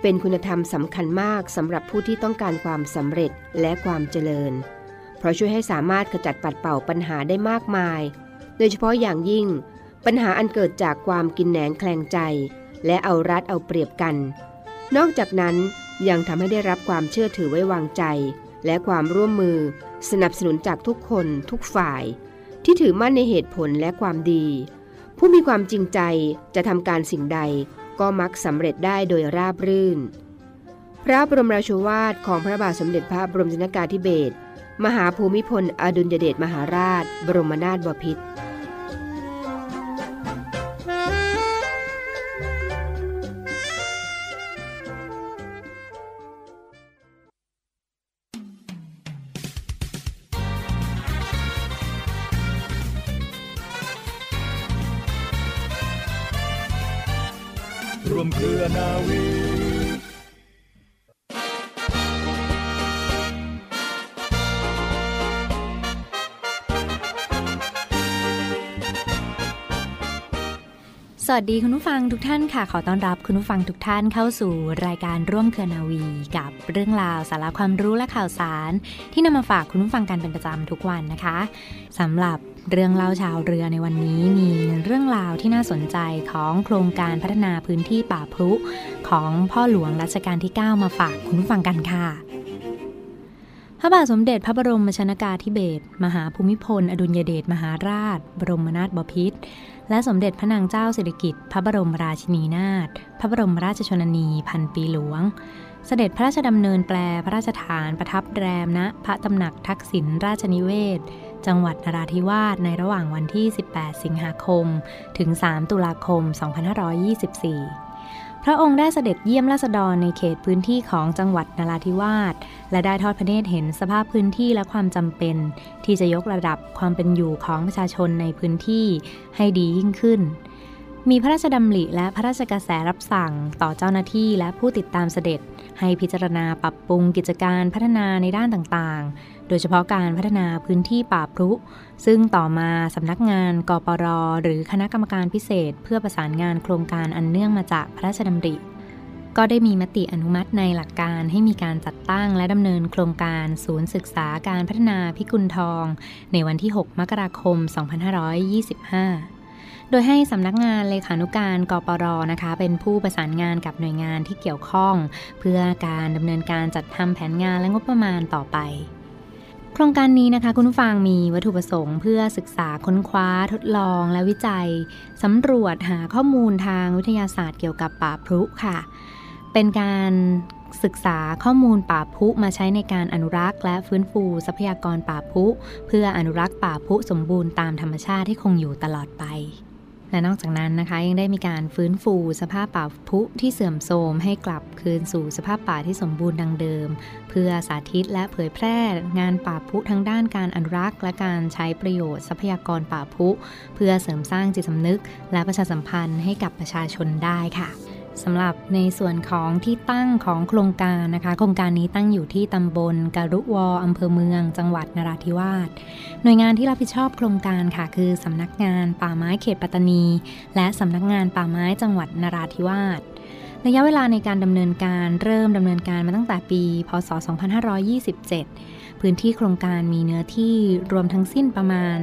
เป็นคุณธรรมสำคัญมากสำหรับผู้ที่ต้องการความสำเร็จและความเจริญ เพราะช่วยให้สามารถขจัดปัดเป่าปัญหาได้มากมาย โดยเฉพาะอย่างยิ่ง ปัญหาอันเกิดจากความกินแหนงแคลงใจ และเอารัดเอาเปรียบกัน นอกจากนั้นยังทำให้ได้รับความเชื่อถือไว้วางใจ และความร่วมมือ สนับสนุนจากทุกคนทุกฝ่าย ที่ถือมั่นในเหตุผลและความดี ผู้มีความจริงใจจะทำการสิ่งใด ก็มักสำเร็จได้โดยราบรื่น พระบรมราชวาทของพระบาทสมเด็จพระบรมชนกาธิเบศรมหาภูมิพลอดุลยเดชมหาราช บรมนาถบพิตร สวัสดีคุณผู้ฟังทุกท่านค่ะ ขอต้อนรับคุณผู้ฟังทุกท่านเข้าสู่รายการร่วมเครือนาวี กับเรื่องราวสาระความรู้และข่าวสาร ที่นำมาฝากคุณผู้ฟังกันเป็นประจำทุกวันนะคะสำหรับเรื่องเล่าชาวเรือในวันนี้มีเรื่องราวที่น่าสนใจของโครงการพัฒนาพื้นที่ป่าพรุของพ่อหลวงรัชกาลที่ 9 มาฝากคุณผู้ฟังกันค่ะพระบาทสมเด็จพระบรมชนากาธิเบศรมหาภูมิพล อดุลยเดชมหาราช บรมนาถบพิตร และสมเด็จพระนางเจ้าสิริกิติ์พระบรมราชินีนาถพระบรมราชชนนีพันปีหลวง เสด็จพระราชดำเนินแปลพระราชฐานประทับแรมณะพระตำหนักทักษิณราชนิเวศ จังหวัดนราธิวาสในระหว่างวันที่ 18 สิงหาคม ถึง 3 ตุลาคม 2524 พระองค์ได้เสด็จเยี่ยมราษฎรในเขตพื้นที่ของจังหวัดนราธิวาส และได้ทอดพระเนตรเห็นสภาพพื้นที่และความจำเป็น ที่จะยกระดับความเป็นอยู่ของประชาชนในพื้นที่ให้ดียิ่งขึ้น มีพระราชดำริและพระราชกระแสรับสั่งต่อเจ้าหน้าที่และผู้ติดตามเสด็จ ให้พิจารณาปรับปรุงกิจการพัฒนาในด้านต่างๆ โดยเฉพาะการพัฒนาพื้นที่ป่าพรุ ซึ่งต่อมาสำนักงานกปรหรือคณะกรรมการพิเศษ เพื่อประสานงานโครงการอันเนื่องมาจากพระราชดำริ ก็ได้มีมติอนุมัติในหลักการให้มีการจัดตั้งและดำเนินโครงการศูนย์ศึกษาการพัฒนาพิกุลทอง ในวันที่ 6 มกราคม 2525 โดยให้สำนักงานเลขานุการกปรนะคะ เป็นผู้ประสานงานกับหน่วยงานที่เกี่ยวข้อง เพื่อการดำเนินการจัดทำแผนงานและงบประมาณต่อไปโครงการนี้นะคะคุณผู้ฟังมีวัตถุประสงค์ เพื่อศึกษาค้นคว้าทดลองและวิจัยสำรวจหาข้อมูลทางวิทยาศาสตร์เกี่ยวกับป่าพรุค่ะ เป็นการศึกษาข้อมูลป่าพุมาใช้ในการอนุรักษ์ และฟื้นฟูทรัพยากรป่าพุ เพื่ออนุรักษ์ป่าพุสมบูรณ์ตามธรรมชาติที่คงอยู่ตลอดไป และนอกจากนั้นนะคะยังได้มีการฟื้นฟูสภาพป่าพุที่เสื่อมโทรมให้กลับคืนสู่สภาพป่าที่สมบูรณ์ดังเดิม เพื่อสาธิตและเผยแพร่งานป่าพุทั้งด้านการอนุรักษ์ และการใช้ประโยชน์ทรัพยากรป่าพุ เพื่อเสริมสร้างจิตสำนึก และประชาสัมพันธ์ให้กับประชาชนได้ค่ะ สำหรับในส่วนของที่ตั้งของโครงการนะคะ โครงการนี้ตั้งอยู่ที่ตำบลการุวออำเภอเมือง จังหวัดนราธิวาส หน่วยงานที่รับผิดชอบโครงการค่ะ คือสำนักงานป่าไม้เขตปัตตานี และสำนักงานป่าไม้จังหวัดนราธิวาสระยะเวลาในการดำเนินการเริ่มดำเนินการมาตั้งแต่ปี พศ 2527 พื้นที่โครงการมีเนื้อที่รวมทั้งสิ้นประมาณ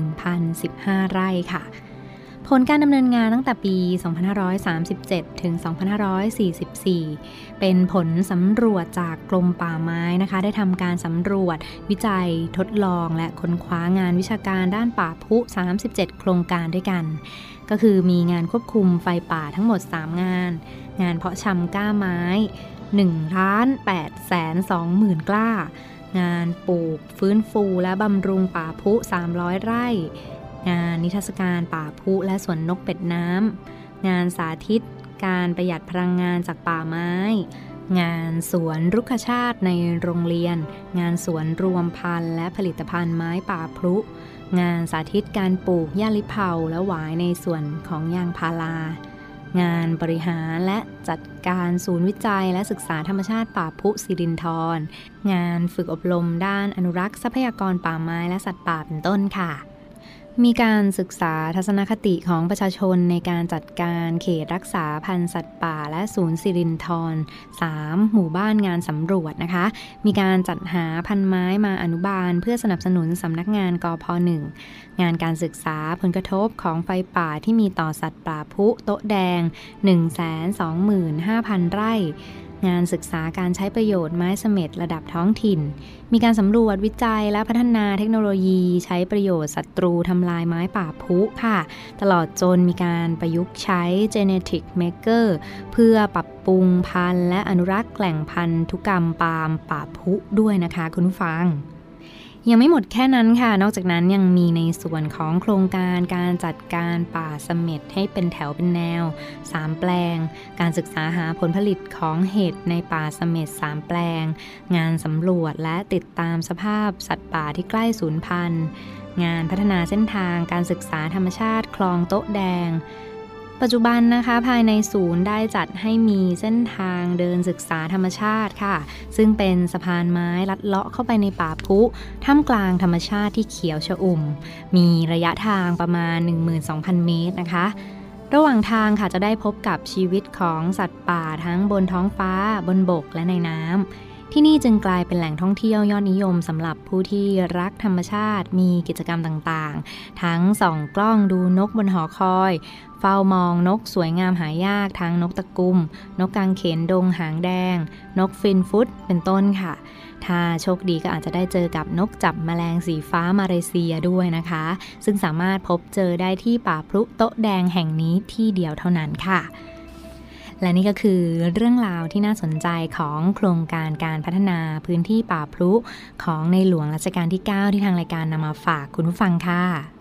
261,015 ไร่ค่ะ ผลการดำเนินงานตั้งแต่ปี 2537 ถึง 2544 เป็นผลสำรวจจากกรมป่าไม้นะคะ ได้ทำการสำรวจ วิจัย ทดลอง และค้นคว้างานวิชาการด้านป่าพุ 37 โครงการด้วยกัน ก็คือมีงานควบคุมไฟป่าทั้งหมด 3 งาน งานเพาะชำกล้าไม้1ล้าน8แสน2หมื่นกล้า งานปลูก ฟื้นฟูและบำรุงป่าพุ 300 ไร่ งานนิทรรศการป่าพุและสวนนกเป็ดน้ำ งานสาธิต การประหยัดพลังงานจากป่าไม้ งานสวนรุกขชาติในโรงเรียน งานสวนรวมพันธุ์และผลิตภัณฑ์ไม้ป่าพลุ งานสาธิตการปลูกย่าลิเผาและหวายในส่วนของยางพารา งานบริหารและจัดการศูนย์วิจัยและศึกษาธรรมชาติป่าพุสิรินทร งานฝึกอบรมด้านอนุรักษ์ทรัพยากรป่าไม้และสัตว์ป่าเป็นต้นค่ะ มีการศึกษาทัศนคติของประชาชนในการจัดการเขตรักษาพันธุ์สัตว์ป่า และศูนย์สิรินทร 3. หมู่บ้านงานสำรวจนะคะ มีการจัดหาพันไม้มาอนุบาล เพื่อสนับสนุนสำนักงานกพ .1 งานการศึกษาผลกระทบของไฟป่าที่มีต่อสัตว์ป่าพุโต๊ะแดง 125,000 ไร่ งานศึกษาการใช้ประโยชน์ไม้เสม็ดระดับท้องถิ่น มีการสำรวจวิจัยและพัฒนาเทคโนโลยี ใช้ประโยชน์ศัตรูทำลายไม้ป่าพุค่ะ ตลอดจนมีการประยุกต์ใช้ Genetic Maker เพื่อปรับปรุงพันธุ์และอนุรักษ์แหล่งพันธุกรรมปาล์มป่าพุด้วยนะคะคุณผู้ฟัง ยังไม่หมดแค่นั้นค่ะ นอกจากนั้นยังมีในส่วนของโครงการการจัดการป่าสมเม็ดให้เป็นแถวเป็นแนว 3 แปลง การศึกษาหาผลผลิตของเห็ดในป่าสมเม็ด3 แปลง งานสำรวจและติดตามสภาพสัตว์ป่าที่ใกล้สูญพันธุ์ งานพัฒนาเส้นทางการศึกษาธรรมชาติคลองโต๊ะแดง ปัจจุบันนะคะภายในศูนย์ได้จัดให้มีเส้นทางเดินศึกษาธรรมชาติค่ะ ซึ่งเป็นสะพานไม้ลัดเลาะเข้าไปในป่าพุท่ามกลางธรรมชาติที่เขียวชอุ่ม มีระยะทางประมาณ 12,000 เมตรนะคะ ระหว่างทางค่ะจะได้พบกับชีวิตของสัตว์ป่าทั้งบนท้องฟ้า บนบกและในน้ำที่นี่จึงกลายเป็นแหล่งท่องเที่ยวยอดนิยมสำหรับผู้ที่รักธรรมชาติมีกิจกรรมต่างๆ ทั้งส่องกล้องดูนกบนหอคอย เฝ้ามองนกสวยงามหายากทั้งนกตะกุม นกกางเขนดงหางแดง นกฟินฟุตเป็นต้นค่ะ ถ้าโชคดีก็อาจจะได้เจอกับนกจับแมลงสีฟ้ามาเลเซียด้วยนะคะ ซึ่งสามารถพบเจอได้ที่ป่าพลุโต๊ะแดงแห่งนี้ที่เดียวเท่านั้นค่ะและนี่ก็คือเรื่องราวที่น่าสนใจของโครงการการพัฒนาพื้นที่ป่าพลุของในหลวงรัชกาลที่ 9 ที่ทางรายการนำมาฝากคุณผู้ฟังค่ะ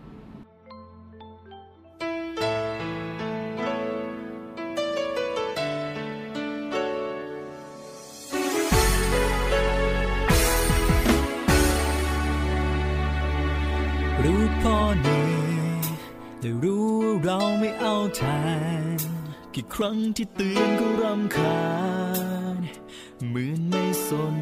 กี่ครั้งที่เตือนก็รำคาญเหมือนไม่สน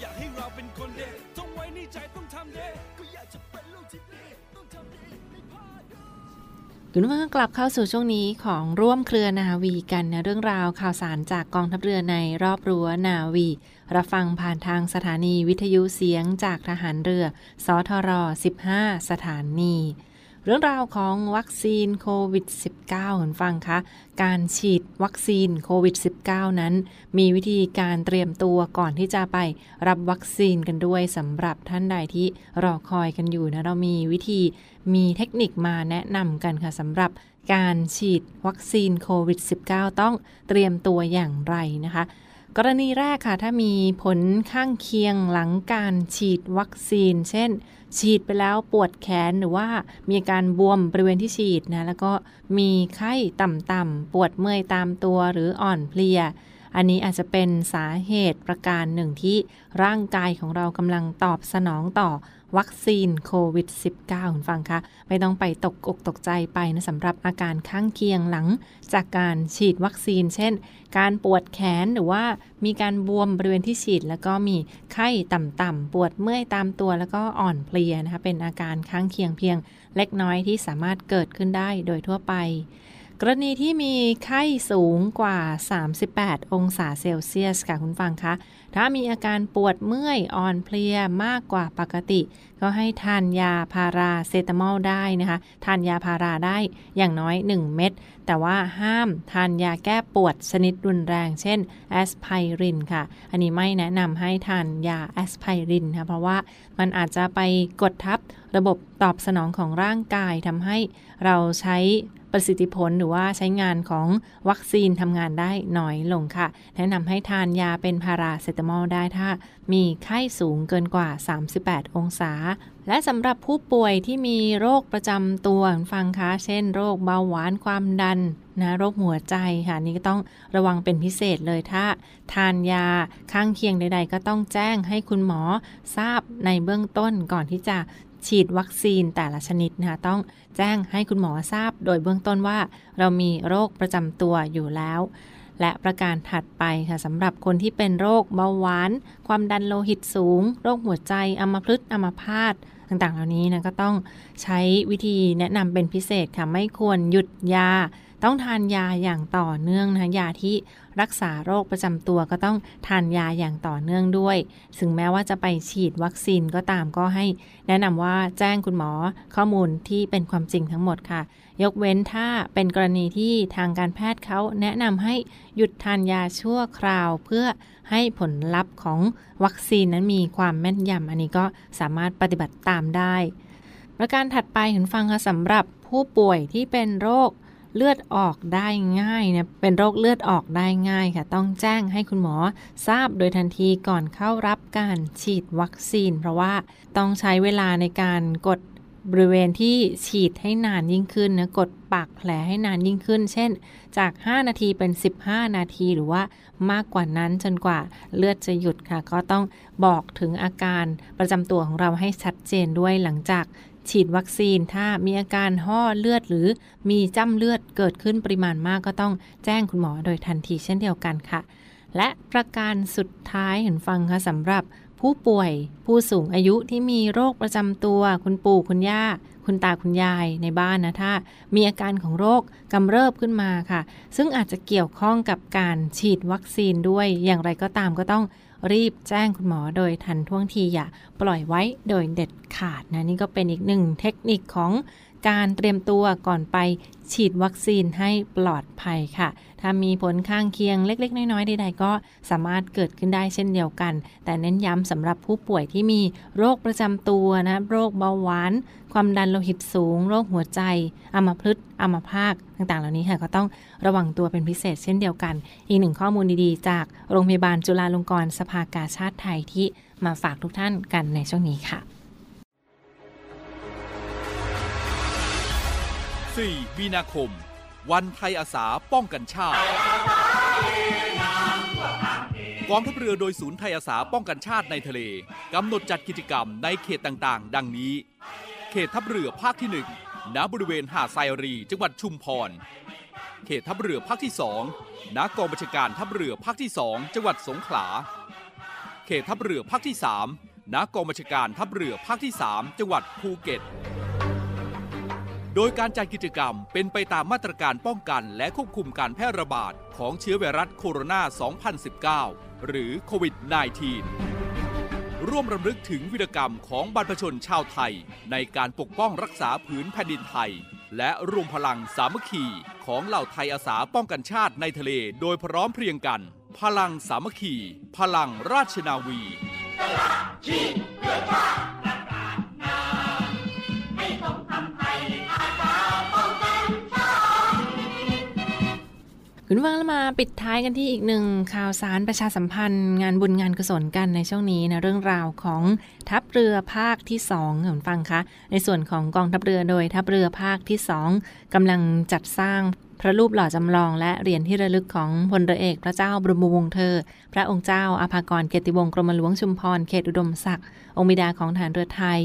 อยากให้เราเป็นคนเดีต้องไว้ในใจต้องทำเดีก็อยากจะเป็นลูกที่ดีต้องทำดีให้พ่อดูคุณผู้ฟังกลับเข้าสู่ช่วงนี้ของร่วมเครือนาวีกันนะเรื่องราวข่าวสารจากกองทัพเรือในรอบรั้วนาวี รับฟังผ่านทางสถานีวิทยุเสียงจากทหารเรือสทร 15 สถานี เรื่องราวของวัคซีนโควิด -19 คุณฟังคะ การฉีดวัคซีนโควิด -19 นั้น มีวิธีการเตรียมตัวก่อนที่จะไปรับวัคซีนกันด้วยสำหรับท่านใดที่รอคอยกันอยู่นะ เรามีวิธีมีเทคนิคมาแนะนำกันค่ะสำหรับการฉีดวัคซีนโควิด -19 ต้องเตรียมตัวอย่างไรนะคะ กรณีแรกค่ะ ถ้ามีผลข้างเคียงหลังการฉีดวัคซีน เช่น ฉีดไปแล้วปวดแขนหรือว่ามีอาการบวมบริเวณที่ฉีดนะ แล้วก็มีไข้ต่ำๆปวดเมื่อยตามตัวหรืออ่อนเพลีย อันนี้อาจจะเป็นสาเหตุประการหนึ่งที่ร่างกายของเรากำลังตอบสนองต่อวัคซีนโควิด -19 คุณฟังคะไม่ต้องไปตกอกตกใจไปนะสำหรับอาการข้างเคียงหลัง จากการฉีดวัคซีน เช่น การปวดแขนหรือว่ามีการบวมบริเวณที่ฉีด แล้วก็มีไข้ต่ำๆปวดเมื่อยตามตัวแล้วก็อ่อนเพลียนะคะเป็นอาการข้างเคียงเพียง เล็กน้อยที่สามารถเกิดขึ้นได้โดยทั่วไป กรณีที่มีไข้สูงกว่า 38 องศาเซลเซียสค่ะคุณฟังคะถ้ามีอาการปวดเมื่อยอ่อนเพลียมากกว่าปกติ ก็ให้ทานยาพาราเซตามอลได้นะคะ ทานยาพาราได้อย่างน้อย 1 เม็ด แต่ว่าห้ามทานยาแก้ปวดชนิดรุนแรง เช่นแอสไพรินค่ะ อันนี้ไม่แนะนำให้ทานยาแอสไพรินค่ะเพราะว่ามันอาจจะไปกดทับระบบตอบสนองของร่างกายทำให้เราใช้ประสิทธิผลหรือว่าใช้งานของวัคซีนทำงานได้น้อยลงค่ะ แนะนำให้ทานยาเป็นพาราเซตามอลได้ถ้ามีไข้สูงเกินกว่า 38 องศา และสำหรับผู้ป่วยที่มีโรคประจำตัวฟังคะเช่น โรคเบาหวานความดันนะโรคหัวใจค่ะนี่ก็ต้องระวังเป็นพิเศษเลยถ้า ทานยาข้างเคียงใด ๆ ก็ต้องแจ้งให้คุณหมอทราบในเบื้องต้นก่อนที่จะฉีดวัคซีนแต่ละชนิดนะคะต้องแจ้งให้คุณหมอทราบโดยเบื้องต้นว่า เรามีโรคประจำตัวอยู่แล้ว และประการถัดไปค่ะสำหรับคนที่เป็นโรคเบาหวาน ความดันโลหิตสูง โรคหัวใจอัมพฤกษ์อัมพาตต่างๆ เหล่านี้นะก็ต้องใช้วิธีแนะนำเป็นพิเศษค่ะไม่ควรหยุดยา ต้องทานยาอย่างต่อเนื่องนะยาที่รักษาโรคประจำตัวก็ต้องทานยาอย่างต่อเนื่องด้วย ถึงแม้ว่าจะไปฉีดวัคซีนก็ตามก็ให้ แนะนำว่าแจ้งคุณหมอข้อมูลที่เป็นความจริงทั้งหมดค่ะ ยกเว้นถ้าเป็นกรณีที่ทางการแพทย์เขาแนะนำให้หยุดทานยาชั่วคราว เพื่อให้ผลลัพธ์ของวัคซีนนั้นมีความแม่นยำอันนี้ก็สามารถปฏิบัติตามได้ ประการถัดไปคุณฟังค่ะสำหรับผู้ป่วยที่เป็นโรค เลือดออกได้ง่ายเนี่ยเป็นโรคเลือดออกได้ง่ายค่ะ ต้องแจ้งให้คุณหมอทราบโดยทันทีก่อนเข้ารับการฉีดวัคซีน เพราะว่าต้องใช้เวลาในการกดบริเวณที่ฉีดให้นานยิ่งขึ้นนะกดปากแผลให้นานยิ่งขึ้น เช่น จาก 5 นาทีเป็น 15 นาทีหรือว่ามากกว่านั้นจนกว่าเลือดจะหยุดค่ะ ก็ต้องบอกถึงอาการประจำตัวของเราให้ชัดเจนด้วยหลังจาก ฉีดวัคซีนถ้ามีอาการห่อเลือดหรือมีจ้ำเลือดเกิดขึ้นปริมาณมากก็ต้องแจ้งคุณหมอโดยทันทีเช่นเดียวกันค่ะ และประการสุดท้ายเห็นฟังค่ะสำหรับผู้ป่วยผู้สูงอายุที่มีโรคประจำตัว คุณปู่คุณย่า คุณตาคุณยายในบ้านนะถ้ามีอาการของโรคกำเริบขึ้นมาค่ะ ซึ่งอาจจะเกี่ยวข้องกับการฉีดวัคซีนด้วยอย่างไรก็ตามก็ต้อง รีบแจ้งคุณหมอโดยทันท่วงทีอย่าปล่อยไว้โดยเด็ดขาดนะนี่ก็เป็นอีกหนึ่งเทคนิคของการเตรียมตัวก่อนไปฉีดวัคซีนให้ปลอดภัยค่ะ ถ้ามีผลข้างเคียงเล็ก ๆ น้อยๆใดๆก็สามารถเกิดขึ้นได้เช่นเดียวกัน แต่เน้นย้ำสำหรับผู้ป่วยที่มีโรคประจำตัวนะโรคเบาหวาน ความดันโลหิตสูง โรคหัวใจอัมพฤกษ์อัมพาตต่างๆ เหล่านี้ค่ะก็ต้องระวังตัวเป็นพิเศษเช่นเดียวกัน อีกหนึ่งข้อมูลดีๆ จากโรงพยาบาลจุฬาลงกรณ์สภากาชาติไทยที่มาฝากทุกท่านกันในช่วงนี้ค่ะ 4 มีนาคม วันไทยอาสาป้องกันชาติ กองทัพเรือโดยศูนย์ไทยอาสาป้องกันชาติในทะเลกำหนดจัดกิจกรรมในเขตต่างๆ ดังนี้ เขตทัพเรือภาคที่1ณบริเวณหาดไซรีจังหวัดชุมพร เขตทัพเรือภาคที่2ณกองบัญชาการทัพเรือภาคที่ 2 จังหวัดสงขลา เขตทัพเรือภาคที่3ณกองบัญชาการทัพเรือภาคที่ 3 จังหวัดภูเก็ต โดยการจัดกิจกรรมเป็นไปตามมาตรการป้องกันและควบคุมการแพร่ระบาดของเชื้อไวรัสโคโรนา 2019 หรือโควิด -19 ร่วมรำลึกถึงวีรกรรมของบรรพชนชาวไทย ในการปกป้องรักษาผืนแผ่นดินไทย และรวมพลังสามัคคีของเหล่าไทยอาสาป้องกันชาติในทะเล โดยพร้อมเพรียงกัน พลังสามัคคี พลังราชนาวี คุณฟังแล้วมาปิดท้ายกันที่อีกหนึ่งข่าวสารประชาสัมพันธ์ งานบุญงานกุศลกันในช่วงนี้นะเรื่องราวของทัพเรือภาคที่2คุณฟังคะในส่วนของกองทัพเรือโดยทัพเรือภาคที่ 2กำลังจัดสร้าง พระรูปหล่อจำลองและเหรียญที่ระลึกของพลเรือเอกพระเจ้าบรมวงศ์เธอ พระองค์เจ้าอาภากรเกยรติวงศ์กรมหลวงชุมพรเขตอุดมศักดิ์องค์บิดาของทหารเรือไทย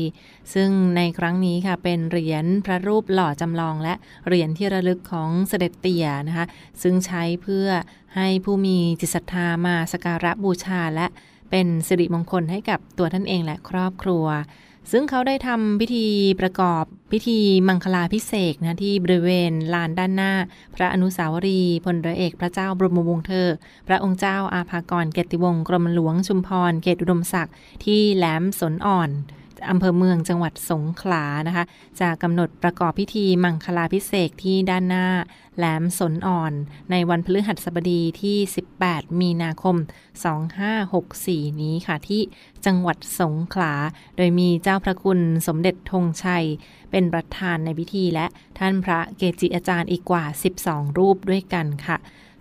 ซึ่งในครั้งนี้ค่ะเป็นเหรียญพระรูปหล่อจำลอง และเหรียญที่ระลึกของเสด็จเตี่ยนะคะซึ่งใช้เพื่อให้ผู้มีจิตศรัทธามาสการะบูชาและเป็นสิริมงคลให้กับตัวท่านเองและครอบครัว ซึ่งเขาได้ทำพิธีประกอบพิธีมังคลาพิเศษนะที่บริเวณลานด้านหน้า พระอนุสาวรีย์พลเรือเอกพระเจ้าบรมวงศ์เธอ พระองค์เจ้าอาภากรเกติวงศ์กรมหลวงชุมพรเขตอุดมศักดิ์ที่แหลมสนอ่อน อำเภอเมืองจังหวัดสงขลานะคะ จะกำหนดประกอบพิธีมังคลาพิเศษที่ด้านหน้าแหลมสนอ่อน ในวันพฤหัสบดีที่ 18 มีนาคม 2564 นี้ค่ะที่จังหวัดสงขลา โดยมีเจ้าพระคุณสมเด็จธงชัย เป็นประธานในพิธีและท่านพระเกจิอาจารย์อีกกว่า 12 รูปด้วยกันค่ะ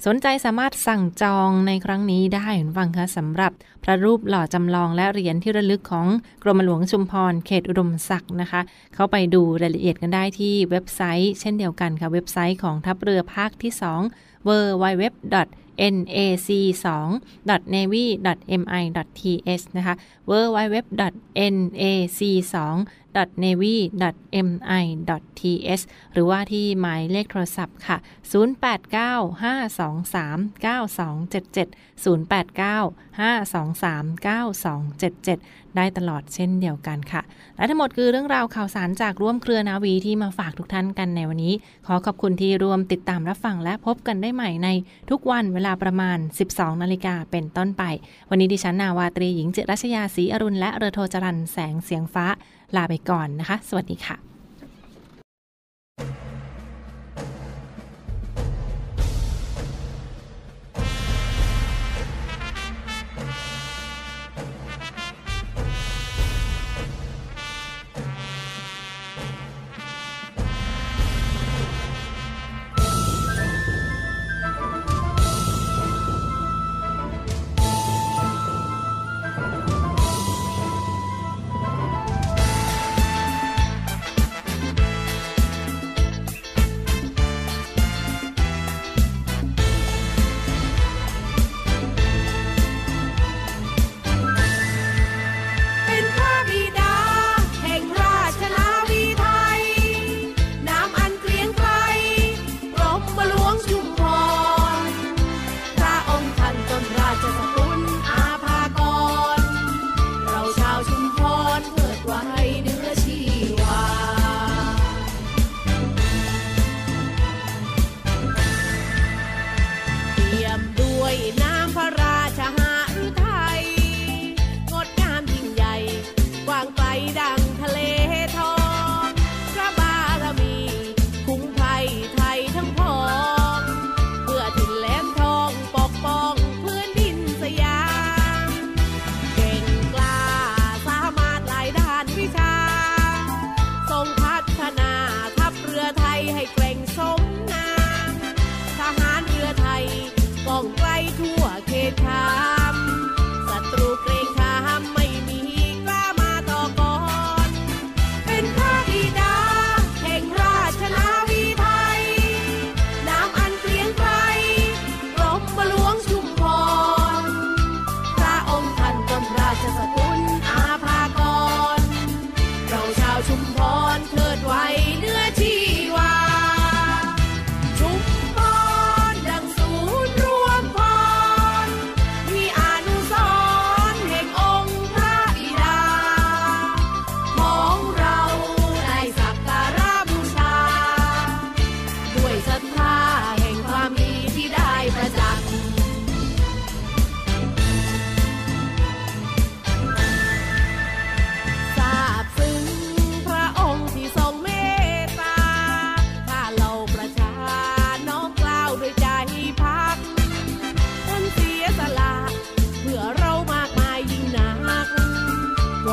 สนใจสามารถสั่งจองในครั้งนี้ได้คุณฟังคะสำหรับพระรูปหล่อจำลองและเหรียญที่ระลึกของกรมหลวงชุมพรเขตอุดมศักดิ์นะคะ เข้าไปดูรายละเอียดกันได้ที่เว็บไซต์ เช่นเดียวกันค่ะเว็บไซต์ของทัพเรือภาคที่ 2 w w w n a c 2 n a v y m i t s นะคะ www.nac2 www.navy.mi.ts หรือว่าที่หมายเลขโทรศัพท์ค่ะ 0895239277 0895239277 ได้ตลอดเช่นเดียวกันค่ะ และทั้งหมดคือเรื่องราวข่าวสารจากร่วมเครือนาวีที่มาฝากทุกท่านกันในวันนี้ ขอขอบคุณที่ร่วมติดตามรับฟังและพบกันได้ใหม่ในทุกวันเวลาประมาณ 12 นาฬิกาเป็นต้นไป วันนี้ดิฉันนาวาตรีหญิงเจรัชยาศรีอรุณและเรือโทจรันแสงเสียงฟ้า ลาไปก่อนนะคะ สวัสดีค่ะ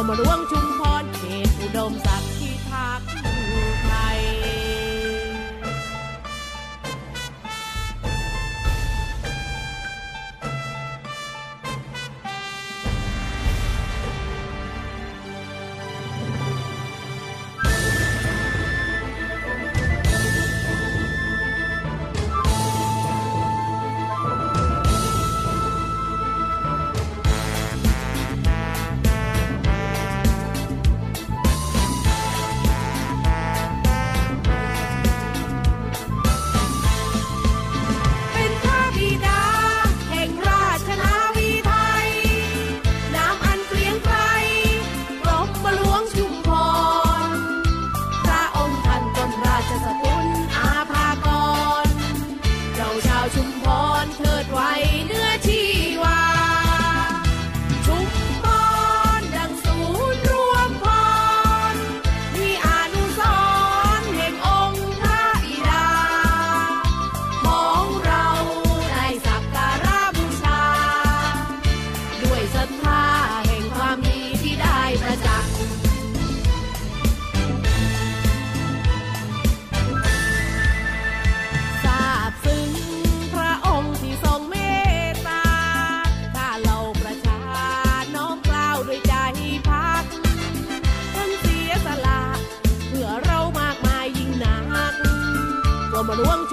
มรวงชุมพรเขตอุดมศักดิ์ for the one